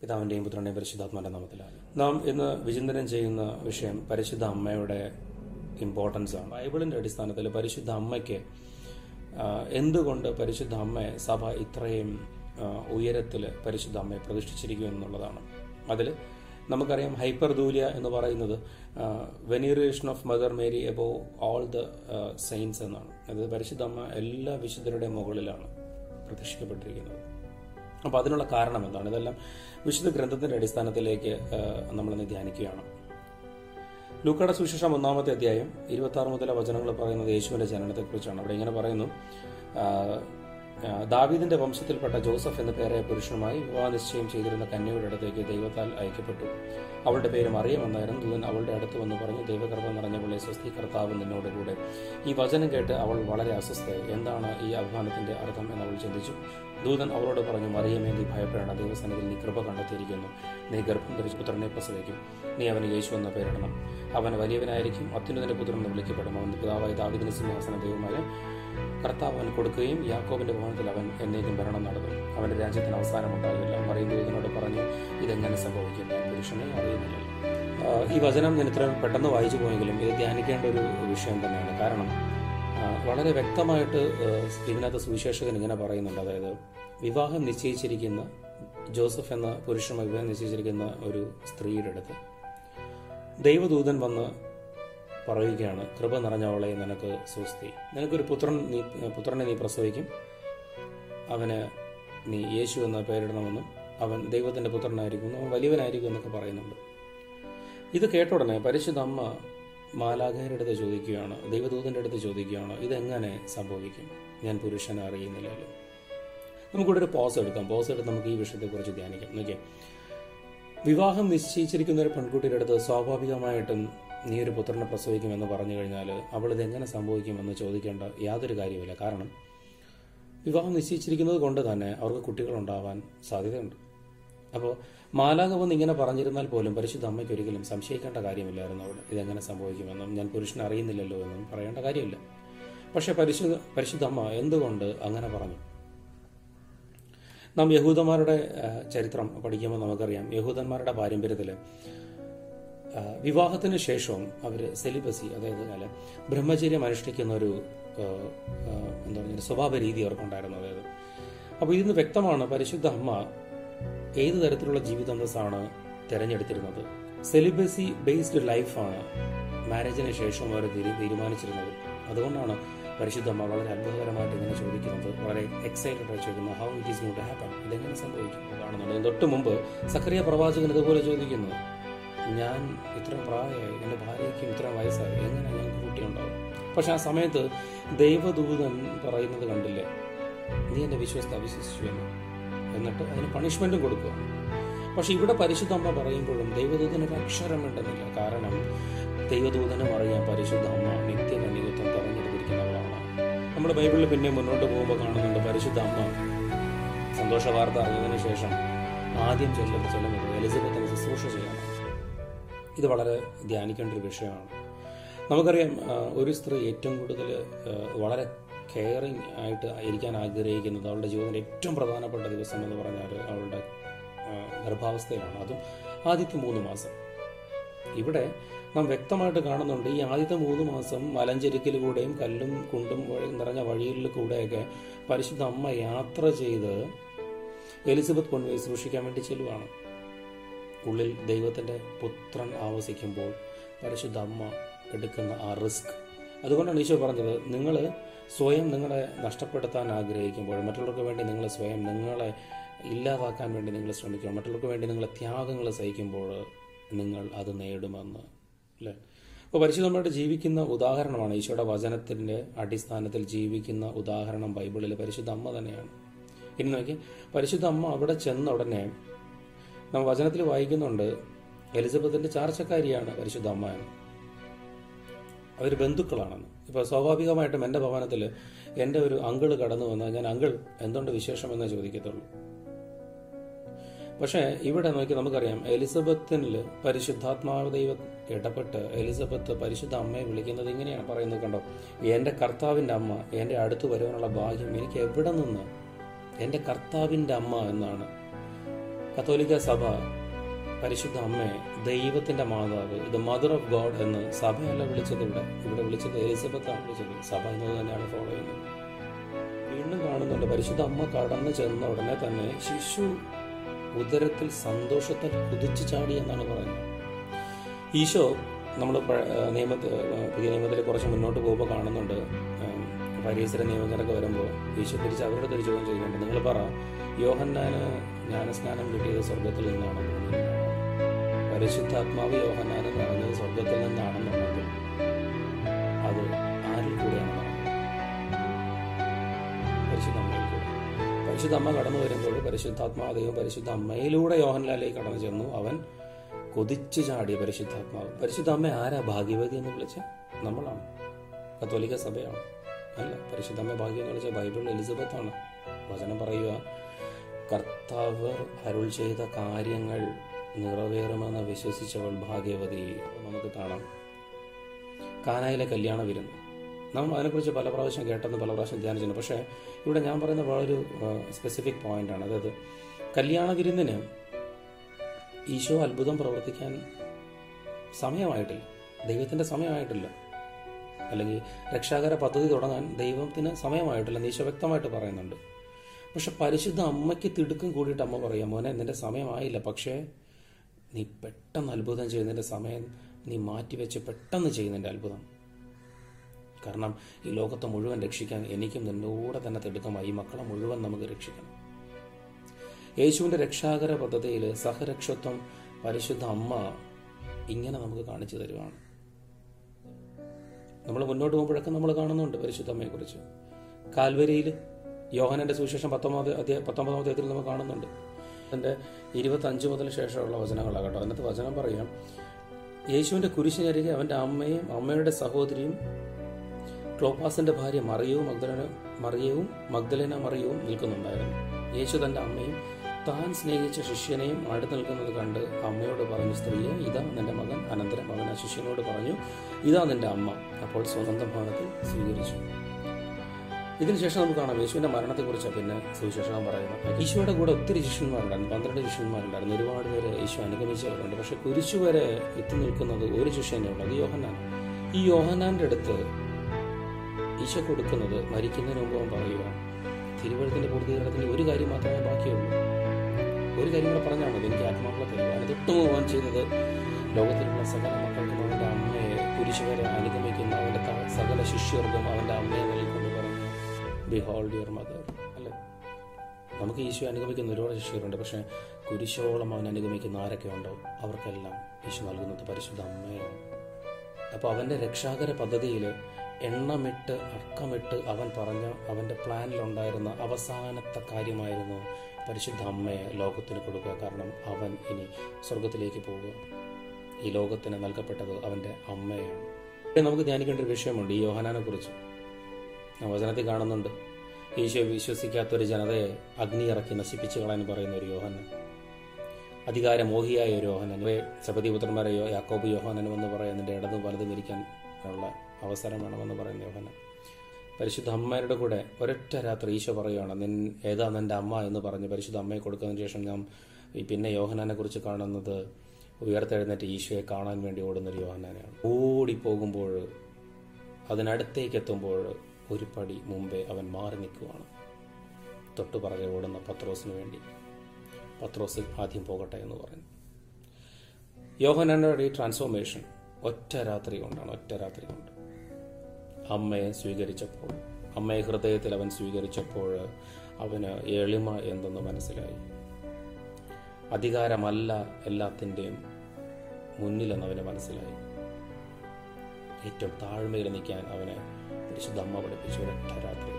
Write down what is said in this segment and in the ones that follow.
പിതാവിന്റെയും പുത്രന്റെയും പരിശുദ്ധാത്മാന്റെ നാമത്തിലാണ്. നാം ഇന്ന് വിചിന്തനം ചെയ്യുന്ന വിഷയം പരിശുദ്ധ അമ്മയുടെ ഇമ്പോർട്ടൻസ് ആണ്. ബൈബിളിന്റെ അടിസ്ഥാനത്തിൽ പരിശുദ്ധ അമ്മയ്ക്ക് എന്തുകൊണ്ട് പരിശുദ്ധ അമ്മയെ സഭ ഇത്രയും ഉയരത്തിൽ പരിശുദ്ധ അമ്മയെ പ്രതിഷ്ഠിച്ചിരിക്കും എന്നുള്ളതാണ്. അതിൽ നമുക്കറിയാം ഹൈപ്പർ ദൂലിയ എന്ന് പറയുന്നത് veneration of Mother Mary above all the saints എന്നാണ്. അത് പരിശുദ്ധ അമ്മ എല്ലാ വിശുദ്ധരുടെയും മുകളിലാണ് പ്രതിഷ്ഠിക്കപ്പെട്ടിരിക്കുന്നത്. അപ്പോൾ അതിനുള്ള കാരണം എന്താണ്? ഇതെല്ലാം വിശുദ്ധ ഗ്രന്ഥത്തിന്റെ അടിസ്ഥാനത്തിലേക്ക് നമ്മളിന്ന് ധ്യാനിക്കുകയാണ്. ലൂക്കയുടെ സുവിശേഷം ഒന്നാമത്തെ അധ്യായം ഇരുപത്തി ആറ് മുതലെ വചനങ്ങൾ പറയുന്നത് യേശുവിന്റെ ജനനത്തെക്കുറിച്ചാണ്. അവിടെ ഇങ്ങനെ പറയുന്നു ദാവീദിന്റെ വംശത്തിൽപ്പെട്ട ജോസഫ് എന്ന പേരായ പുരുഷനുമായി വിവാഹ നിശ്ചയം ചെയ്തിരുന്ന കന്യയുടെ അടുത്തേക്ക് ദൈവത്താൽ അയക്കപ്പെട്ടു. അവളുടെ പേര് മറിയമെന്നായിരുന്നു ദൂതൻ അവളുടെ അടുത്ത് വന്ന് പറഞ്ഞു ദൈവഗർഭം നിറഞ്ഞവളെ സ്വസ്തി കർത്താവ് നിന്നോട് കൂടെ. ഈ വചനം കേട്ട് അവൾ വളരെ അസ്വസ്ഥയായി. എന്താണ് ഈ അഭിമാനത്തിന്റെ അർത്ഥം? എന്ന് അവൾ ചിന്തിച്ചു. ദൂതൻ അവളോട് പറഞ്ഞു മറിയമേ നീ ഭയപ്പെടേണ്ട. ദൈവസന്നിധിയിൽ നീ കൃപ കണ്ടെത്തിയിരിക്കുന്നു. നീ ഗർഭം ധരിച്ച് പുത്രനെ പ്രസവിക്കും. നീ അവന് യേശു എന്ന പേരിടണം. അവൻ വലിയവനായിരിക്കും. അത്യുന്നതന്റെ പുത്രൻ എന്ന് വിളിക്കപ്പെടും. അവൻ പിതാവായ ദാവിദിന് സിംഹാസന ദൈവമായ കർത്താവ് അവൻ കൊടുക്കുകയും യാക്കോബിന്റെ ഭവനത്തിൽ അവൻ എന്നേക്കും ഭരണം നടത്തും. അവന്റെ രാജ്യത്തിന് അവസാനം ഉണ്ടാകില്ല. മറിയം ദൂതനോട് പറഞ്ഞു ഇതെങ്ങനെ സംഭവിക്കും? ഞാൻ പുരുഷനെ അറിയുന്നില്ല. ഈ വചനം ഞാൻ ഇത്രയും പെട്ടെന്ന് വായിച്ചു പോയെങ്കിലും ഇത് ധ്യാനിക്കേണ്ട ഒരു വിഷയം തന്നെയാണ്. കാരണം വളരെ വ്യക്തമായിട്ട് ഇതിനകത്ത് സുവിശേഷകൻ ഇങ്ങനെ പറയുന്നുണ്ട്. അതായത് വിവാഹം നിശ്ചയിച്ചിരിക്കുന്ന ജോസഫ് എന്ന പുരുഷനുമായി വിവാഹം നിശ്ചയിച്ചിരിക്കുന്ന ഒരു സ്ത്രീയുടെ അടുത്ത് ദൈവദൂതൻ വന്ന് പറയുകയാണ് കൃപ നിറഞ്ഞവളെ നിനക്ക് സുസ്തി നിനക്കൊരു പുത്രൻ നീ പുത്രനെ നീ പ്രസവിക്കും. അവന് നീ യേശു എന്ന പേരിടണമെന്നും അവൻ ദൈവത്തിന്റെ പുത്രനായിരിക്കും അവൻ വലിയവനായിരിക്കും എന്നൊക്കെ പറയുന്നുണ്ട്. ഇത് കേട്ട ഉടനെ പരിശുദ്ധ അമ്മ മാലാഖയുടെ അടുത്ത് ചോദിക്കുകയാണ് ദൈവദൂതന്റെ അടുത്ത് ചോദിക്കുകയാണ് ഇതെങ്ങനെ സംഭവിക്കും? ഞാൻ പുരുഷനെ അറിയുന്നില്ലല്ലോ. നമുക്കിവിടെ ഒരു പോസ് എടുക്കാം. പോസ് എടുത്ത് നമുക്ക് ഈ വിഷയത്തെക്കുറിച്ച് ധ്യാനിക്കാം. ഓക്കെ വിവാഹം നിശ്ചയിച്ചിരിക്കുന്ന ഒരു പെൺകുട്ടിയുടെ അടുത്ത് സ്വാഭാവികമായിട്ടും നീ ഒരു പുത്രനെ പ്രസവിക്കുമെന്ന് പറഞ്ഞു കഴിഞ്ഞാൽ അവൾ ഇത് എങ്ങനെ സംഭവിക്കുമെന്ന് ചോദിക്കേണ്ട യാതൊരു കാര്യമില്ല കാരണം വിവാഹം നിശ്ചയിച്ചിരിക്കുന്നത് കൊണ്ട് തന്നെ അവർക്ക് കുട്ടികളുണ്ടാവാൻ സാധ്യതയുണ്ട്. അപ്പോൾ മാലാക വന്ന് ഇങ്ങനെ പറഞ്ഞിരുന്നാൽ പോലും പരിശുദ്ധ അമ്മയ്ക്ക് ഒരിക്കലും സംശയിക്കേണ്ട കാര്യമില്ലായിരുന്നു അവിടെ ഇതെങ്ങനെ സംഭവിക്കുമെന്നും ഞാൻ പുരുഷനെ അറിയുന്നില്ലല്ലോ എന്നും പറയേണ്ട കാര്യമില്ല. പക്ഷെ പരിശുദ്ധ പരിശുദ്ധ അമ്മ എന്തുകൊണ്ട് അങ്ങനെ പറഞ്ഞു? നാം യഹൂദന്മാരുടെ ചരിത്രം പഠിക്കുമ്പോൾ നമുക്കറിയാം യഹൂദന്മാരുടെ പാരമ്പര്യത്തിൽ വിവാഹത്തിന് ശേഷവും അവർ സെലിബസി അതായത് ബ്രഹ്മചര്യം അനുഷ്ഠിക്കുന്ന ഒരു എന്താ പറയുക സ്വഭാവ രീതി അവർക്കുണ്ടായിരുന്നു അതായത്. അപ്പോൾ ഇതിന് വ്യക്തമാണ് പരിശുദ്ധ അമ്മ ഏത് തരത്തിലുള്ള ജീവിതാന്തസ്സാണ് തിരഞ്ഞെടുത്തിരുന്നത്. സെലിബസി ബേസ്ഡ് ലൈഫാണ് മാരേജിന് ശേഷം അവർ തീരു- തീരുമാനിച്ചിരുന്നത്. അതുകൊണ്ടാണ് പരിശുദ്ധ അമ്മ വളരെ അത്ഭുതകരമായിട്ട് ഇങ്ങനെ ചോദിക്കുന്നത്. വളരെ എക്സൈറ്റഡ് ആയി ചോദിക്കുന്നത് how it is got happen ഇതെങ്ങനെ സംഭവിക്കും? കാണുന്നുണ്ട് തൊട്ട് മുമ്പ് സക്രിയ പ്രവാചകൻ ഇതുപോലെ ചോദിക്കുന്നു. ഞാൻ ഇത്ര പ്രായമായി എന്റെ ഭാര്യയ്ക്കും ഇത്ര വയസ്സായി എങ്ങനെ ഞങ്ങൾക്ക് കുട്ടിയുണ്ടാവും? പക്ഷെ ആ സമയത്ത് ദൈവദൂതൻ പറയുന്നത് കണ്ടില്ലേ? നീ എന്റെ വിശ്വസ്ത അവിശ്വസിച്ചു എന്ന്. എന്നിട്ട് അതിന് പണിഷ്മെന്റും കൊടുക്കുക. പക്ഷെ ഇവിടെ പരിശുദ്ധ അമ്മ പറയുമ്പോഴും ദൈവദൂതന് ഒരു അക്ഷരം ഉണ്ടെന്നില്ല. കാരണം ദൈവദൂതനും അറിയാം പരിശുദ്ധ അമ്മ നിത്യകന്യകത്വം തെരഞ്ഞെടുത്തിരിക്കുന്നവളാണ് നമ്മുടെ ബൈബിളിൽ പിന്നെ മുന്നോട്ട് പോകുമ്പോൾ കാണുന്നുണ്ട് പരിശുദ്ധ അമ്മ. സന്തോഷ വാർത്ത അറിഞ്ഞതിന് ശേഷം ആദ്യം ചെല്ലുന്നത് ചെല്ലുന്നത് എലിസബത്തിന് ശുശ്രൂഷ ചെയ്യണം. ഇത് വളരെ ധ്യാനിക്കേണ്ട ഒരു വിഷയമാണ്. നമുക്കറിയാം ഒരു സ്ത്രീ ഏറ്റവും കൂടുതൽ വളരെ കെയറിങ് ആയിട്ട് ഇരിക്കാൻ ആഗ്രഹിക്കുന്നത് അവളുടെ ജീവിതത്തിന്റെ ഏറ്റവും പ്രധാനപ്പെട്ട ദിവസം എന്ന് പറഞ്ഞാൽ അവളുടെ ഗർഭാവസ്ഥയിലാണ്. അതും ആദ്യത്തെ മൂന്ന് മാസം. ഇവിടെ നാം വ്യക്തമായിട്ട് കാണുന്നുണ്ട് ഈ ആദ്യത്തെ മൂന്ന് മാസം മലഞ്ചെരുക്കിലൂടെയും കല്ലും കുണ്ടും നിറഞ്ഞ വഴിയിൽ കൂടെയൊക്കെ പരിശുദ്ധ അമ്മ യാത്ര ചെയ്ത് എലിസബത്ത് പൊൻവയെ സൂക്ഷിക്കാൻ വേണ്ടി ചെല്ലുവാണ്. ഉള്ളിൽ ദൈവത്തിന്റെ പുത്രൻ ആവസിക്കുമ്പോൾ പരിശുദ്ധ അമ്മ എടുക്കുന്ന ആ റിസ്ക്. അതുകൊണ്ടാണ് ഈശോ പറഞ്ഞത് നിങ്ങൾ സ്വയം നിങ്ങളെ നഷ്ടപ്പെടുത്താൻ ആഗ്രഹിക്കുമ്പോൾ മറ്റുള്ളവർക്ക് വേണ്ടി നിങ്ങൾ സ്വയം നിങ്ങളെ ഇല്ലാതാക്കാൻ വേണ്ടി നിങ്ങൾ ശ്രമിക്കുക മറ്റുള്ളവർക്ക് വേണ്ടി നിങ്ങൾ ത്യാഗങ്ങൾ സഹിക്കുമ്പോൾ നിങ്ങൾ അത് നേടുമെന്ന്. അല്ലേ? അപ്പോൾ പരിശുദ്ധമായിട്ട് ജീവിക്കുന്ന ഉദാഹരണമാണ് ഈശോയുടെ വചനത്തിന്റെ അടിസ്ഥാനത്തിൽ ജീവിക്കുന്ന ഉദാഹരണം ബൈബിളിൽ പരിശുദ്ധ അമ്മ തന്നെയാണ്. ഇനി നോക്കി പരിശുദ്ധ അമ്മ അവിടെ ചെന്ന ഉടനെ നാം വചനത്തിൽ വായിക്കുന്നുണ്ട് എലിസബത്തിന്റെ ചാർച്ചക്കാരിയാണ് പരിശുദ്ധ അമ്മ എന്ന്. അവർ ബന്ധുക്കളാണെന്ന്. ഇപ്പൊ സ്വാഭാവികമായിട്ടും എന്റെ ഭവനത്തിൽ എന്റെ ഒരു അങ്കിൾ കടന്നു വന്നാൽ ഞാൻ അങ്കിൾ എന്തുകൊണ്ട് വിശേഷം? എന്നേ ചോദിക്കത്തുള്ളൂ. പക്ഷേ ഇവിടെ നോക്കി നമുക്കറിയാം എലിസബത്തിൽ പരിശുദ്ധാത്മാവ് ദൈവം ഇടപെട്ട് എലിസബത്ത് പരിശുദ്ധ അമ്മയെ വിളിക്കുന്നത് ഇങ്ങനെയാണ് പറയുന്നത് കണ്ടോ? എന്റെ കർത്താവിന്റെ അമ്മ എന്റെ അടുത്ത് വരുവാനുള്ള ഭാഗ്യം എനിക്ക് എവിടെ നിന്ന്? എന്റെ കർത്താവിന്റെ അമ്മ എന്നാണ് കത്തോലിക്ക സഭ പരിശുദ്ധ അമ്മയെ ദൈവത്തിന്റെ മാതാവ് ഇത് മദർ ഓഫ് ഗോഡ് എന്ന് സഭയല്ല വിളിച്ചത് ഇവിടെ. ഇവിടെ വിളിച്ചത് എലിസബത്താണ് വിളിച്ചത്. സഭ എന്നത് തന്നെയാണ് ഫോളോ ചെയ്യുന്നത്. വീണ്ടും കാണുന്നുണ്ട് പരിശുദ്ധ അമ്മ കടന്നു ചെന്ന ഉടനെ തന്നെ ശിശു ഉദരത്തിൽ സന്തോഷത്തിൽ കുതിച്ചു ചാടി എന്നാണ് പറയുന്നത്. ഈശോ നമ്മൾ നിയമത്തിൽ പുതിയ നിയമത്തിൽ കുറച്ച് മുന്നോട്ട് പോകുമ്പോൾ കാണുന്നുണ്ട് പരീസര നിയമങ്ങളൊക്കെ വരുമ്പോൾ ഈശോ തിരിച്ച് അവരോട് തിരിച്ചു പോകാൻ ചെയ്യുന്നുണ്ട്. നിങ്ങൾ പറ യോഹന്നാന് ജ്ഞാനസ്നാനം കിട്ടിയത് സ്വർഗത്തിൽ നിന്നാണ് ഭൂമിയിൽ നിന്നാണ് പരിശുദ്ധാത്മാവ് യോഹനാനം നിറഞ്ഞത് സ്വർഗത്തിൽ നിന്നാണെന്നുണ്ടെങ്കിൽ അത് ആരിൽ കൂടെയാണ് പരിശുദ്ധ കൂടെ. പരിശുദ്ധ അമ്മ കടന്നു വരുമ്പോൾ പരിശുദ്ധാത്മാവ് പരിശുദ്ധ അമ്മയിലൂടെ യോഹൻലാലേക്ക് കടന്നു ചെന്നു. അവൻ കൊതിച്ചു ചാടി പരിശുദ്ധാത്മാവ്. പരിശുദ്ധ അമ്മ ആരാ ഭാഗ്യവതി എന്ന് വിളിച്ച? നമ്മളാണ്. കത്തോലിക്ക സഭയാണ്. അല്ല പരിശുദ്ധ അമ്മ ഭാഗ്യം എന്ന് വിളിച്ച ബൈബിളിൽ എലിസബത്താണ്. വചനം പറയുക കർത്താവ് അരുൾ ചെയ്ത കാര്യങ്ങൾ നിറവേറുമെന്ന് വിശ്വസിച്ചവൾ ഭാഗ്യവതി. നമുക്ക് കാണാം. കാനായിലെ കല്യാണ വിരുന്ന്. നമ്മൾ അതിനെക്കുറിച്ച് പല പ്രാവശ്യം കേട്ടെന്ന് പല പ്രാവശ്യം ധ്യാനിച്ചിട്ടുണ്ട് പക്ഷേ ഇവിടെ ഞാൻ പറയുന്ന വളരെ സ്പെസിഫിക് പോയിന്റാണ് അതായത് കല്യാണ വിരുന്നിന് ഈശോ അത്ഭുതം പ്രവർത്തിക്കാൻ സമയമായിട്ടില്ല. ദൈവത്തിന്റെ സമയമായിട്ടില്ല. അല്ലെങ്കിൽ രക്ഷാകര പദ്ധതി തുടങ്ങാൻ ദൈവത്തിന് സമയമായിട്ടില്ല ഈശോ വ്യക്തമായിട്ട് പറയുന്നുണ്ട്. പക്ഷെ പരിശുദ്ധ അമ്മയ്ക്ക് തിടുക്കം കൂടിയിട്ട് അമ്മ പറയാം മോനെ നിന്റെ സമയമായില്ല. പക്ഷേ നീ പെട്ടെന്ന് അത്ഭുതം ചെയ്യുന്നതിന്റെ സമയം നീ മാറ്റിവെച്ച് പെട്ടെന്ന് ചെയ്യുന്നതിന്റെ അത്ഭുതം. കാരണം ഈ ലോകത്തെ മുഴുവൻ രക്ഷിക്കാൻ എനിക്കും നിന്നോടെ തന്നെ തിടുക്കമായി. ഈ മക്കളെ മുഴുവൻ നമുക്ക് രക്ഷിക്കണം. യേശുവിന്റെ രക്ഷാകര പദ്ധതിയിൽ സഹരക്ഷത്വം പരിശുദ്ധ അമ്മ ഇങ്ങനെ നമുക്ക് കാണിച്ചു തരുവാണ്. നമ്മൾ മുന്നോട്ട് പോകുമ്പോഴൊക്കെ നമ്മൾ കാണുന്നുണ്ട് പരിശുദ്ധ അമ്മയെക്കുറിച്ച്. കാൽവരിയിൽ യോഹനന്റെ സുവിശേഷം പത്തൊമ്പത് അധ്യായ പത്തൊമ്പതാം അധ്യായത്തിൽ നമ്മൾ കാണുന്നുണ്ട്. അതിന്റെ ഇരുപത്തഞ്ച് മുതൽ ശേഷമുള്ള വചനങ്ങളാണ് കേട്ടോ. അതിനകത്ത് വചനം പറയാം യേശുവിന്റെ കുരിശിനരികെ അവന്റെ അമ്മയും അമ്മയുടെ സഹോദരിയും ക്ലോപ്പാസിന്റെ ഭാര്യ മറിയവും മഗ്ദലന മറിയവും മഗ്ദലേന മറിയവും നിൽക്കുന്നുണ്ടായിരുന്നു. യേശു തന്റെ അമ്മയും താൻ സ്നേഹിച്ച ശിഷ്യനെയും അടുത്ത് നിൽക്കുന്നത് കണ്ട് അമ്മയോട് പറഞ്ഞു സ്ത്രീയെ ഇതാ നിന്റെ മകൻ. അനന്തരം മകൻ ആ ശിഷ്യനോട് പറഞ്ഞു ഇതാ നിന്റെ അമ്മ. അപ്പോൾ സ്വന്തം ഭവനത്തിൽ സ്വീകരിച്ചു. ഇതിനുശേഷം നമുക്ക് കാണാം യേശുവിന്റെ മരണത്തെക്കുറിച്ച് പിന്നെ സുവിശേഷം പറയുന്നത് ഈശോയുടെ കൂടെ ഒത്തിരി ശിഷ്യന്മാരുണ്ടായിരുന്നു പന്ത്രണ്ട് ശിഷ്യന്മാരുണ്ടായിരുന്നു. ഒരുപാട് പേര് യേശു അനുഗമിച്ചവരുണ്ട്. പക്ഷെ കുരിശു വരെ എത്തി നിൽക്കുന്നത് ഒരു ശിഷ്യനെ ഉള്ളൂ അത് യോഹന്നാൻ. ഈ യോഹന്നാന്റെ അടുത്ത് ഈശോ കൊടുക്കുന്നത് മരിക്കുന്നതിന് മുമ്പ് അവൻ പറയുക തിരുവഴുത്തിന്റെ പൂർത്തീകരണത്തിന് ഒരു കാര്യം മാത്രമേ ബാക്കിയുള്ളൂ. ഒരു കാര്യം കൂടെ പറഞ്ഞാൽ മതി എനിക്ക് ആത്മാക്കളെ തരുക അതിന് പോകാൻ ചെയ്തത് ലോകത്തിലുള്ള സകല മക്കൾക്കും അവന്റെ അമ്മയെ കുരിശുവരെ അനുഗമിക്കുന്ന അവന്റെ സകല ശിഷ്യർക്കും അവന്റെ അമ്മയെ ബിഹോൾഡ് യുവർ മദർ അല്ലേ? നമുക്ക് ഈശോ അനുഗമിക്കുന്ന ഒരുപാട് ശിഷ്യരുണ്ട് പക്ഷേ കുരിശോളം അവൻ അനുഗമിക്കുന്ന ആരൊക്കെ ഉണ്ടോ? അവർക്കെല്ലാം ഈശോ നൽകുന്നത് പരിശുദ്ധ അമ്മയാണ്. അപ്പോൾ അവന്റെ രക്ഷാകര പദ്ധതിയിൽ എണ്ണമിട്ട് അക്കമിട്ട് അവൻ പറഞ്ഞ അവന്റെ പ്ലാനിലുണ്ടായിരുന്ന അവസാനത്തെ കാര്യമായിരുന്നു പരിശുദ്ധ അമ്മയെ ലോകത്തിന് കൊടുക്കുക. കാരണം അവൻ ഇനി സ്വർഗത്തിലേക്ക് പോവുക ഈ ലോകത്തിന് നൽകപ്പെട്ടത് അവന്റെ അമ്മയാണ്. നമുക്ക് ധ്യാനിക്കേണ്ട ഒരു വിഷയമുണ്ട് ഈ യോഹനാനെ കുറിച്ച് വചനത്തിൽ കാണുന്നുണ്ട്. ഈശോ വിശ്വസിക്കാത്തൊരു ജനതയെ അഗ്നി ഇറക്കി നശിപ്പിച്ചു കളയാൻ പറയുന്ന ഒരു യോഹനൻ അധികാരമോഹിയായ ഒരു യോഹനൻ സപതിപുത്രന്മാരെ യാക്കോബ് യോഹനനും എന്ന് പറയുന്നതിന്റെ ഇടതും വലതും ഇരിക്കാൻ ഉള്ള അവസരം വേണമെന്ന് പറയുന്ന യോഹനൻ പരിശുദ്ധ അമ്മയുടെ കൂടെ ഒരൊറ്റ രാത്രി ഈശോ പറയുകയാണ് നിൻ ഏതാ നിന്റെ അമ്മ എന്ന് പറഞ്ഞ് പരിശുദ്ധ അമ്മയെ കൊടുക്കുന്നതിന് ശേഷം ഞാൻ പിന്നെ യോഹനാനെ കുറിച്ച് കാണുന്നത് ഉയർത്തെഴുന്നേറ്റ് ഈശോയെ കാണാൻ വേണ്ടി ഓടുന്നൊരു യോഹനാനാണ് ഓടിപ്പോകുമ്പോൾ അതിനടുത്തേക്ക് എത്തുമ്പോൾ ഒരു പടി മുമ്പേ അവൻ മാറി നിൽക്കുവാണ്. തൊട്ടു പുറകെ ഓടുന്ന പത്രോസിന് വേണ്ടി. പത്രോസ് ആദ്യം പോകട്ടെ എന്ന് പറഞ്ഞു. യോഹനാനയുടെ ഈ ട്രാൻസ്ഫോർമേഷൻ ഒറ്റ രാത്രി കൊണ്ടാണ് ഒറ്റ രാത്രി കൊണ്ട്. അമ്മയെ സ്വീകരിച്ചപ്പോൾ അമ്മയെ ഹൃദയത്തിൽ അവൻ സ്വീകരിച്ചപ്പോൾ അവന് എളിമ എന്തെന്ന് മനസ്സിലായി. അധികാരമല്ല എല്ലാത്തിന്റെയും മുന്നിലെന്ന് അവന് മനസ്സിലായി. ഏറ്റവും താഴ്മയിൽ നിൽക്കാൻ അവനെ പരിശുദ്ധ അമ്മ പഠിപ്പിച്ചു ഒരൊറ്റ രാത്രി.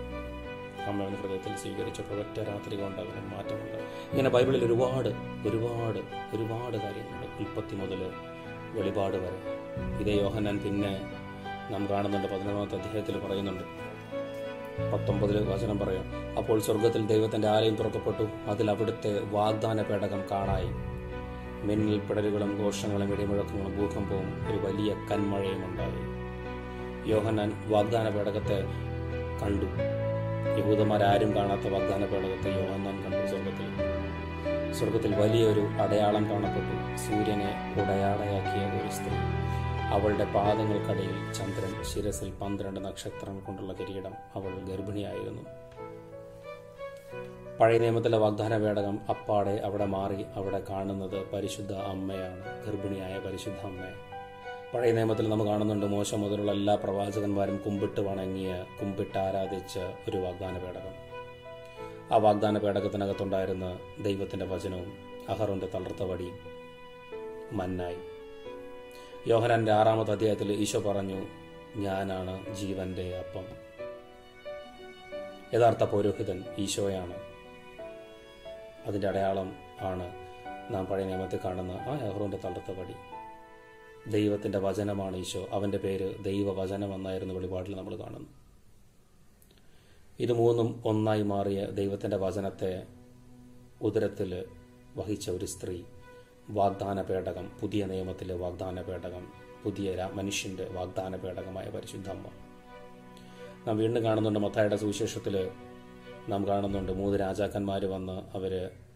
അമ്മ അവൻ ഹൃദയത്തിൽ സ്വീകരിച്ചപ്പോൾ ഒറ്റ രാത്രി കൊണ്ട് അവന് മാറ്റമുണ്ട്. ഇങ്ങനെ ബൈബിളിൽ ഒരുപാട് ഒരുപാട് ഒരുപാട് കാര്യങ്ങളുണ്ട്. ഉൽപ്പത്തി മുതൽ വെളിപാട് വരെ. ഇതേ യോഹന്നാൻ പിന്നെ നാം കാണുന്നുണ്ട് പതിനൊന്നാമത്തെ അദ്ദേഹത്തിൽ പറയുന്നുണ്ട്. പത്തൊമ്പതിൽ വചനം പറയാം. അപ്പോൾ സ്വർഗത്തിൽ ദൈവത്തിന്റെ ആലയം തുറക്കപ്പെട്ടു. അതിൽ അവിടുത്തെ വാഗ്ദാന പേടകം കാണായി. മിന്നൽ പിടലുകളും ഘോഷങ്ങളും ഇടിമുഴക്കങ്ങളും ഭൂകമ്പവും ഒരു വലിയ കന്മഴയും ഉണ്ടായി. യോഹന്നാൻ വാഗ്ദാന പേടകത്തെ കണ്ടു. യഹൂദന്മാരാരും കാണാത്ത വാഗ്ദാന പേടകത്തെ യോഹന്നാൻ കണ്ടു സ്വർഗത്തിൽ സ്വർഗത്തിൽ വലിയൊരു അടയാളം കാണപ്പെട്ടു. സൂര്യനെ ഉടയാടയാക്കിയ ഒരു സ്ത്രീ. അവളുടെ പാദങ്ങൾക്കടിയിൽ ചന്ദ്രൻ ശിരസിൽ പന്ത്രണ്ട് നക്ഷത്രങ്ങൾ കൊണ്ടുള്ള കിരീടം അവൾ ഗർഭിണിയായിരുന്നു. പഴയ നിയമത്തിലെ വാഗ്ദാന പേടകം അപ്പാടെ അവിടെ മാറി അവിടെ കാണുന്നത് പരിശുദ്ധ അമ്മയാണ്. ഗർഭിണിയായ പരിശുദ്ധ അമ്മയെ. പഴയ നിയമത്തിൽ നമ്മൾ കാണുന്നുണ്ട് മോശം മുതലുള്ള എല്ലാ പ്രവാചകന്മാരും കുമ്പിട്ട് വണങ്ങിയ കുമ്പിട്ട് ആരാധിച്ച ഒരു വാഗ്ദാന പേടകം. ആ വാഗ്ദാന പേടകത്തിനകത്തുണ്ടായിരുന്ന ദൈവത്തിന്റെ വചനവും അഹറിന്റെ തളർത്ത വടിയും മന്നായി. യോഹനാന്റെ ആറാമത്തെ അധ്യായത്തിൽ ഈശോ പറഞ്ഞു ഞാനാണ് ജീവന്റെ അപ്പം. യഥാർത്ഥ പൗരോഹിതൻ ഈശോയാണ്. അതിന്റെ അടയാളം ആണ് നാം പഴയ നിയമത്തിൽ കാണുന്ന ആ യഹ്റോന്റെ തളർത്ത പടി ദൈവത്തിന്റെ വചനമാണ് ഈശോ. അവന്റെ പേര് ദൈവവചനം എന്നായിരുന്നു വെളിപാടിൽ നമ്മൾ കാണുന്നു ഇത് മൂന്നും ഒന്നായി മാറിയ ദൈവത്തിന്റെ വചനത്തെ ഉദരത്തിൽ വഹിച്ച ഒരു സ്ത്രീ വാഗ്ദാന പേടകം പുതിയ നിയമത്തിലെ വാഗ്ദാന പേടകം പുതിയ മനുഷ്യന്റെ വാഗ്ദാന പേടകമായ പരിശുദ്ധമ്മ നാം വീണ്ടും കാണുന്നുണ്ട് മത്തായുടെ സുവിശേഷത്തിൽ നാം കാണുന്നുണ്ട് മൂന്ന് രാജാക്കന്മാർ വന്ന് അവർ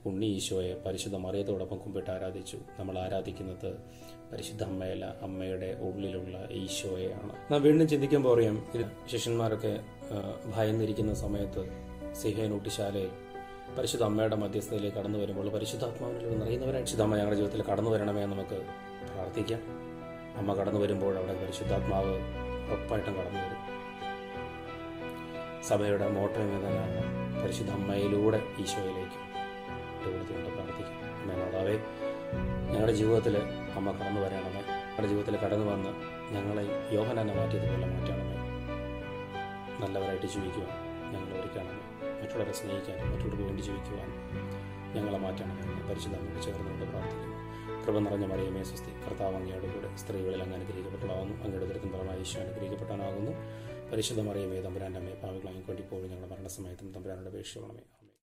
ഉണ്ണി ഈശോയെ പരിശുദ്ധ മറിയത്തോടൊപ്പം കുമ്പിട്ട് ആരാധിച്ചു. നമ്മൾ ആരാധിക്കുന്നത് പരിശുദ്ധ അമ്മയല്ല അമ്മയുടെ ഉള്ളിലുള്ള ഈശോയെയാണ്. നാം വീണ്ടും ചിന്തിക്കുമ്പോൾ അറിയാം ഇത് ശിഷ്യന്മാരൊക്കെ ഭയന്നിരിക്കുന്ന സമയത്ത് സിഹേൻ ഊട്ടിശാലയിൽ പരിശുദ്ധ അമ്മയുടെ മധ്യസ്ഥതയിലേക്ക് കടന്നു വരുമ്പോൾ പരിശുദ്ധാത്മാവിനോട് നിറയുന്നവരായി പരിശുദ്ധ അമ്മ ഞങ്ങളുടെ ജീവിതത്തിൽ കടന്നു വരണമേ നമുക്ക് പ്രാർത്ഥിക്കാം. അമ്മ കടന്നു വരുമ്പോൾ അവിടെ പരിശുദ്ധാത്മാവ് ഉറപ്പായിട്ടും കടന്നു വരും. സഭയുടെ മോട്ടോ എന്നതാണ് പരിശുദ്ധ അമ്മയിലൂടെ ഈശോയിലേക്ക് കൊടുത്തുകൊണ്ട് പ്രാർത്ഥിക്കും. അമ്മ മാതാവേ ഞങ്ങളുടെ ജീവിതത്തിൽ അമ്മ കടന്നു വരണമേ ഞങ്ങളുടെ ജീവിതത്തിൽ കടന്നു വന്ന് ഞങ്ങളെ യോഹനാനെ മാറ്റിയതുപോലെ മാറ്റണമേ നല്ലവരായിട്ട് ജീവിക്കുവാൻ ഞങ്ങളെ ഒരുക്കണമേ മറ്റുള്ളവരെ സ്നേഹിക്കാനും മറ്റുള്ളവർക്ക് വേണ്ടി ജീവിക്കുവാൻ ഞങ്ങളെ മാറ്റണമേ എന്ന് പരിശുദ്ധ അമ്മയോട് ചേർന്നുകൊണ്ട് പ്രാർത്ഥിക്കുന്നു. കൃപ നിറഞ്ഞ മറിയമേ സ്വസ്തി കർത്താവ് അങ്ങയുടെ കൂടെ സ്ത്രീകളിൽ അങ്ങ് അനുഗ്രഹിക്കപ്പെട്ടതാകുന്നു അങ്ങയുടെ ദുരിതം പരമായ ഈശോ അനുഗ്രഹിക്കപ്പെട്ടാനാകുന്നു പരിശുദ്ധ മറിയമേ തമ്പുരാന്റെ അമ്മയെ പാവികളായി കൊണ്ടിപ്പോഴും ഞങ്ങളുടെ മരണസമയത്തും തമ്പുരാനോട് അപേക്ഷിക്കണമേ